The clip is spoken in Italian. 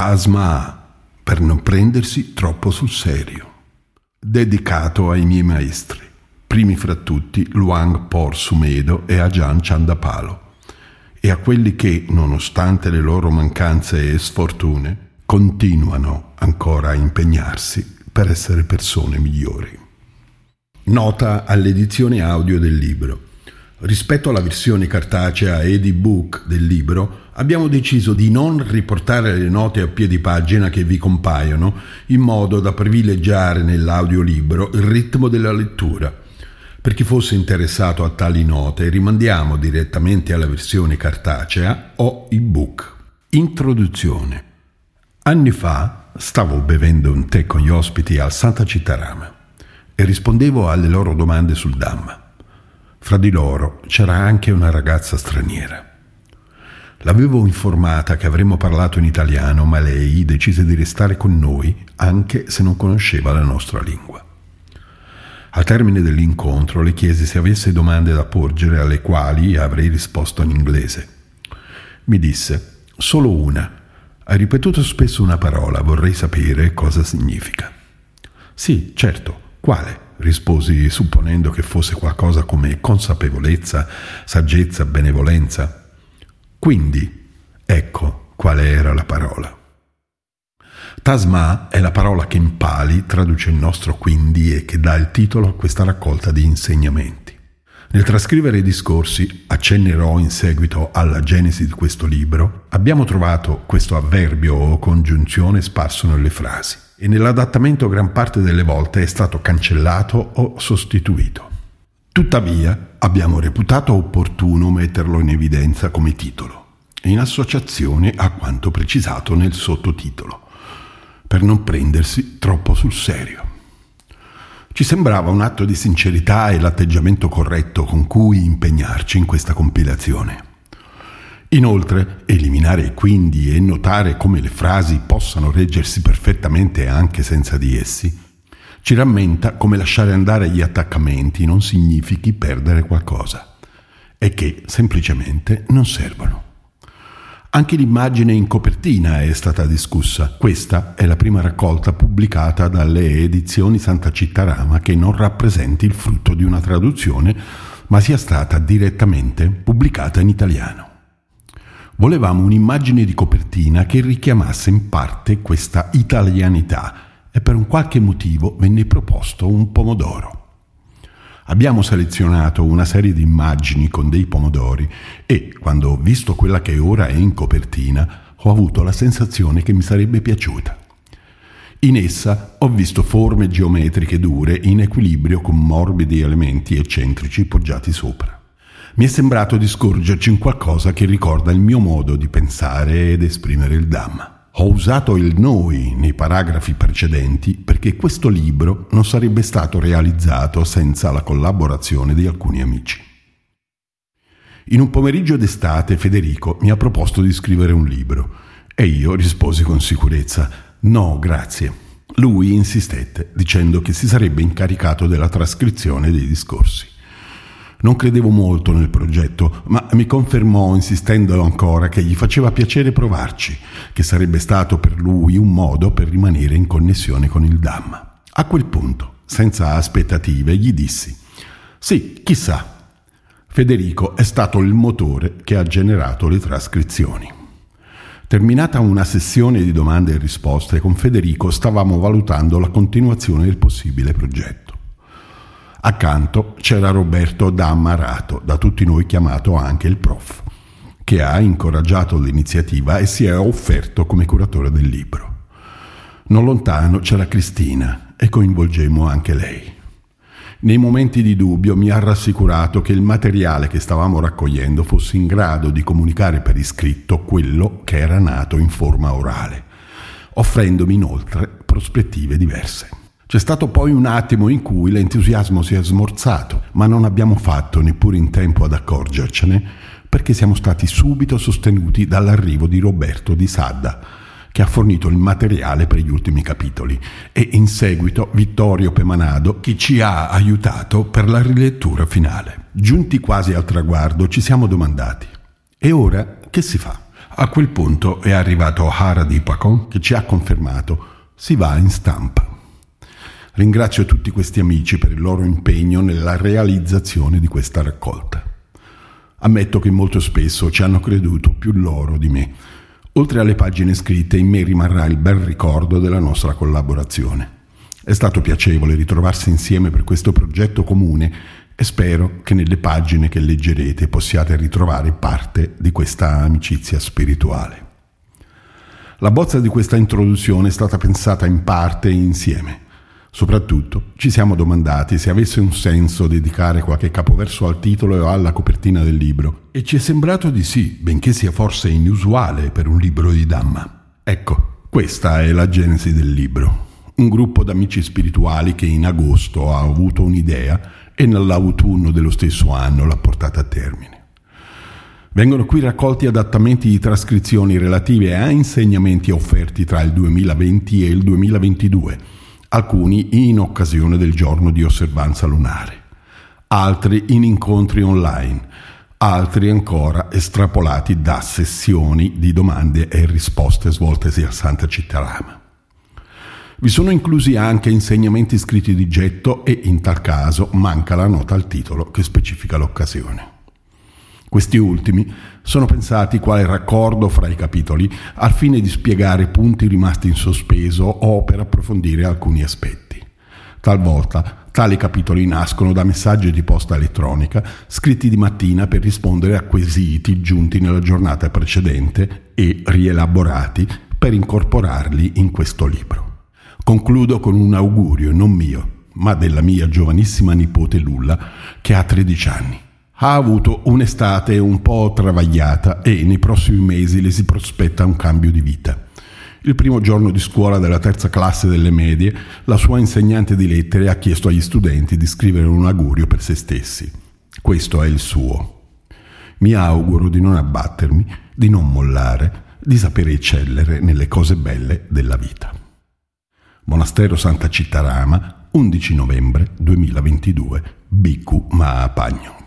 Tasma per non prendersi troppo sul serio. Dedicato ai miei maestri, primi fra tutti Luang Por Sumedo e Ajahn Chandapalo, e a quelli che, nonostante le loro mancanze e sfortune, continuano ancora a impegnarsi per essere persone migliori. Nota all'edizione audio del libro. Rispetto alla versione cartacea e di book del libro, abbiamo deciso di non riportare le note a piedi pagina che vi compaiono, in modo da privilegiare nell'audiolibro il ritmo della lettura. Per chi fosse interessato a tali note, rimandiamo direttamente alla versione cartacea o ebook. Introduzione. Anni fa stavo bevendo un tè con gli ospiti al Santa Citarama e rispondevo alle loro domande sul Dhamma. Fra di loro c'era anche una ragazza straniera. L'avevo informata che avremmo parlato in italiano, ma lei decise di restare con noi anche se non conosceva la nostra lingua. Al termine dell'incontro le chiesi se avesse domande da porgere alle quali avrei risposto in inglese. Mi disse, solo una. Hai ripetuto spesso una parola, vorrei sapere cosa significa. Sì, certo, quale? Risposi supponendo che fosse qualcosa come consapevolezza, saggezza, benevolenza. Quindi, ecco quale era la parola. Tasma è la parola che in Pali traduce il nostro quindi e che dà il titolo a questa raccolta di insegnamenti. Nel trascrivere i discorsi, accennerò in seguito alla genesi di questo libro, abbiamo trovato questo avverbio o congiunzione sparso nelle frasi e nell'adattamento gran parte delle volte è stato cancellato o sostituito. Tuttavia abbiamo reputato opportuno metterlo in evidenza come titolo, in associazione a quanto precisato nel sottotitolo, per non prendersi troppo sul serio. Ci sembrava un atto di sincerità e l'atteggiamento corretto con cui impegnarci in questa compilazione. Inoltre, eliminare quindi e notare come le frasi possano reggersi perfettamente anche senza di essi, ci rammenta come lasciare andare gli attaccamenti non significhi perdere qualcosa e che semplicemente non servono. Anche l'immagine in copertina è stata discussa. Questa è la prima raccolta pubblicata dalle edizioni Santa Cittarama che non rappresenti il frutto di una traduzione, ma sia stata direttamente pubblicata in italiano. Volevamo un'immagine di copertina che richiamasse in parte questa italianità e per un qualche motivo venne proposto un pomodoro. Abbiamo selezionato una serie di immagini con dei pomodori e, quando ho visto quella che ora è in copertina, ho avuto la sensazione che mi sarebbe piaciuta. In essa ho visto forme geometriche dure in equilibrio con morbidi elementi eccentrici poggiati sopra mi è sembrato di scorgerci in qualcosa che ricorda il mio modo di pensare ed esprimere il Dhamma. Ho usato il noi nei paragrafi precedenti perché questo libro non sarebbe stato realizzato senza la collaborazione di alcuni amici. In un pomeriggio d'estate Federico mi ha proposto di scrivere un libro e io risposi con sicurezza no, grazie. Lui insistette dicendo che si sarebbe incaricato della trascrizione dei discorsi. Non credevo molto nel progetto, ma mi confermò insistendo ancora che gli faceva piacere provarci, che sarebbe stato per lui un modo per rimanere in connessione con il Dhamma. A quel punto, senza aspettative, gli dissi: Sì, chissà. Federico è stato il motore che ha generato le trascrizioni. Terminata una sessione di domande e risposte, con Federico stavamo valutando la continuazione del possibile progetto. Accanto c'era Roberto Dammarato, da tutti noi chiamato anche il prof, che ha incoraggiato l'iniziativa e si è offerto come curatore del libro. Non lontano c'era Cristina e coinvolgemmo anche lei. Nei momenti di dubbio mi ha rassicurato che il materiale che stavamo raccogliendo fosse in grado di comunicare per iscritto quello che era nato in forma orale, offrendomi inoltre prospettive diverse. C'è stato poi un attimo in cui l'entusiasmo si è smorzato, ma non abbiamo fatto neppure in tempo ad accorgercene perché siamo stati subito sostenuti dall'arrivo di Roberto di Sadda, che ha fornito il materiale per gli ultimi capitoli, e in seguito Vittorio Pemanado, che ci ha aiutato per la rilettura finale. Giunti quasi al traguardo ci siamo domandati, e ora che si fa? A quel punto è arrivato Haradipakon che ci ha confermato si va in stampa. Ringrazio tutti questi amici per il loro impegno nella realizzazione di questa raccolta. Ammetto che molto spesso ci hanno creduto più loro di me. Oltre alle pagine scritte, in me rimarrà il bel ricordo della nostra collaborazione. È stato piacevole ritrovarsi insieme per questo progetto comune e spero che nelle pagine che leggerete possiate ritrovare parte di questa amicizia spirituale. La bozza di questa introduzione è stata pensata in parte insieme. Soprattutto ci siamo domandati se avesse un senso dedicare qualche capoverso al titolo o alla copertina del libro e ci è sembrato di sì, benché sia forse inusuale per un libro di Dhamma. Ecco, questa è la genesi del libro. Un gruppo d'amici spirituali che in agosto ha avuto un'idea e nell'autunno dello stesso anno l'ha portata a termine. Vengono qui raccolti adattamenti di trascrizioni relative a insegnamenti offerti tra il 2020 e il 2022 alcuni in occasione del giorno di osservanza lunare, altri in incontri online, altri ancora estrapolati da sessioni di domande e risposte svoltesi a Santa Cittarama. Vi sono inclusi anche insegnamenti scritti di getto e in tal caso manca la nota al titolo che specifica l'occasione. Questi ultimi sono pensati quale raccordo fra i capitoli al fine di spiegare punti rimasti in sospeso o per approfondire alcuni aspetti. Talvolta tali capitoli nascono da messaggi di posta elettronica scritti di mattina per rispondere a quesiti giunti nella giornata precedente e rielaborati per incorporarli in questo libro. Concludo con un augurio non mio, ma della mia giovanissima nipote Lulla che ha 13 anni ha avuto un'estate un po' travagliata e nei prossimi mesi le si prospetta un cambio di vita. Il primo giorno di scuola della terza classe delle medie, la sua insegnante di lettere ha chiesto agli studenti di scrivere un augurio per se stessi. Questo è il suo. Mi auguro di non abbattermi, di non mollare, di sapere eccellere nelle cose belle della vita. Monastero Santa Cittarama, 11 novembre 2022, Biccu Maapagno.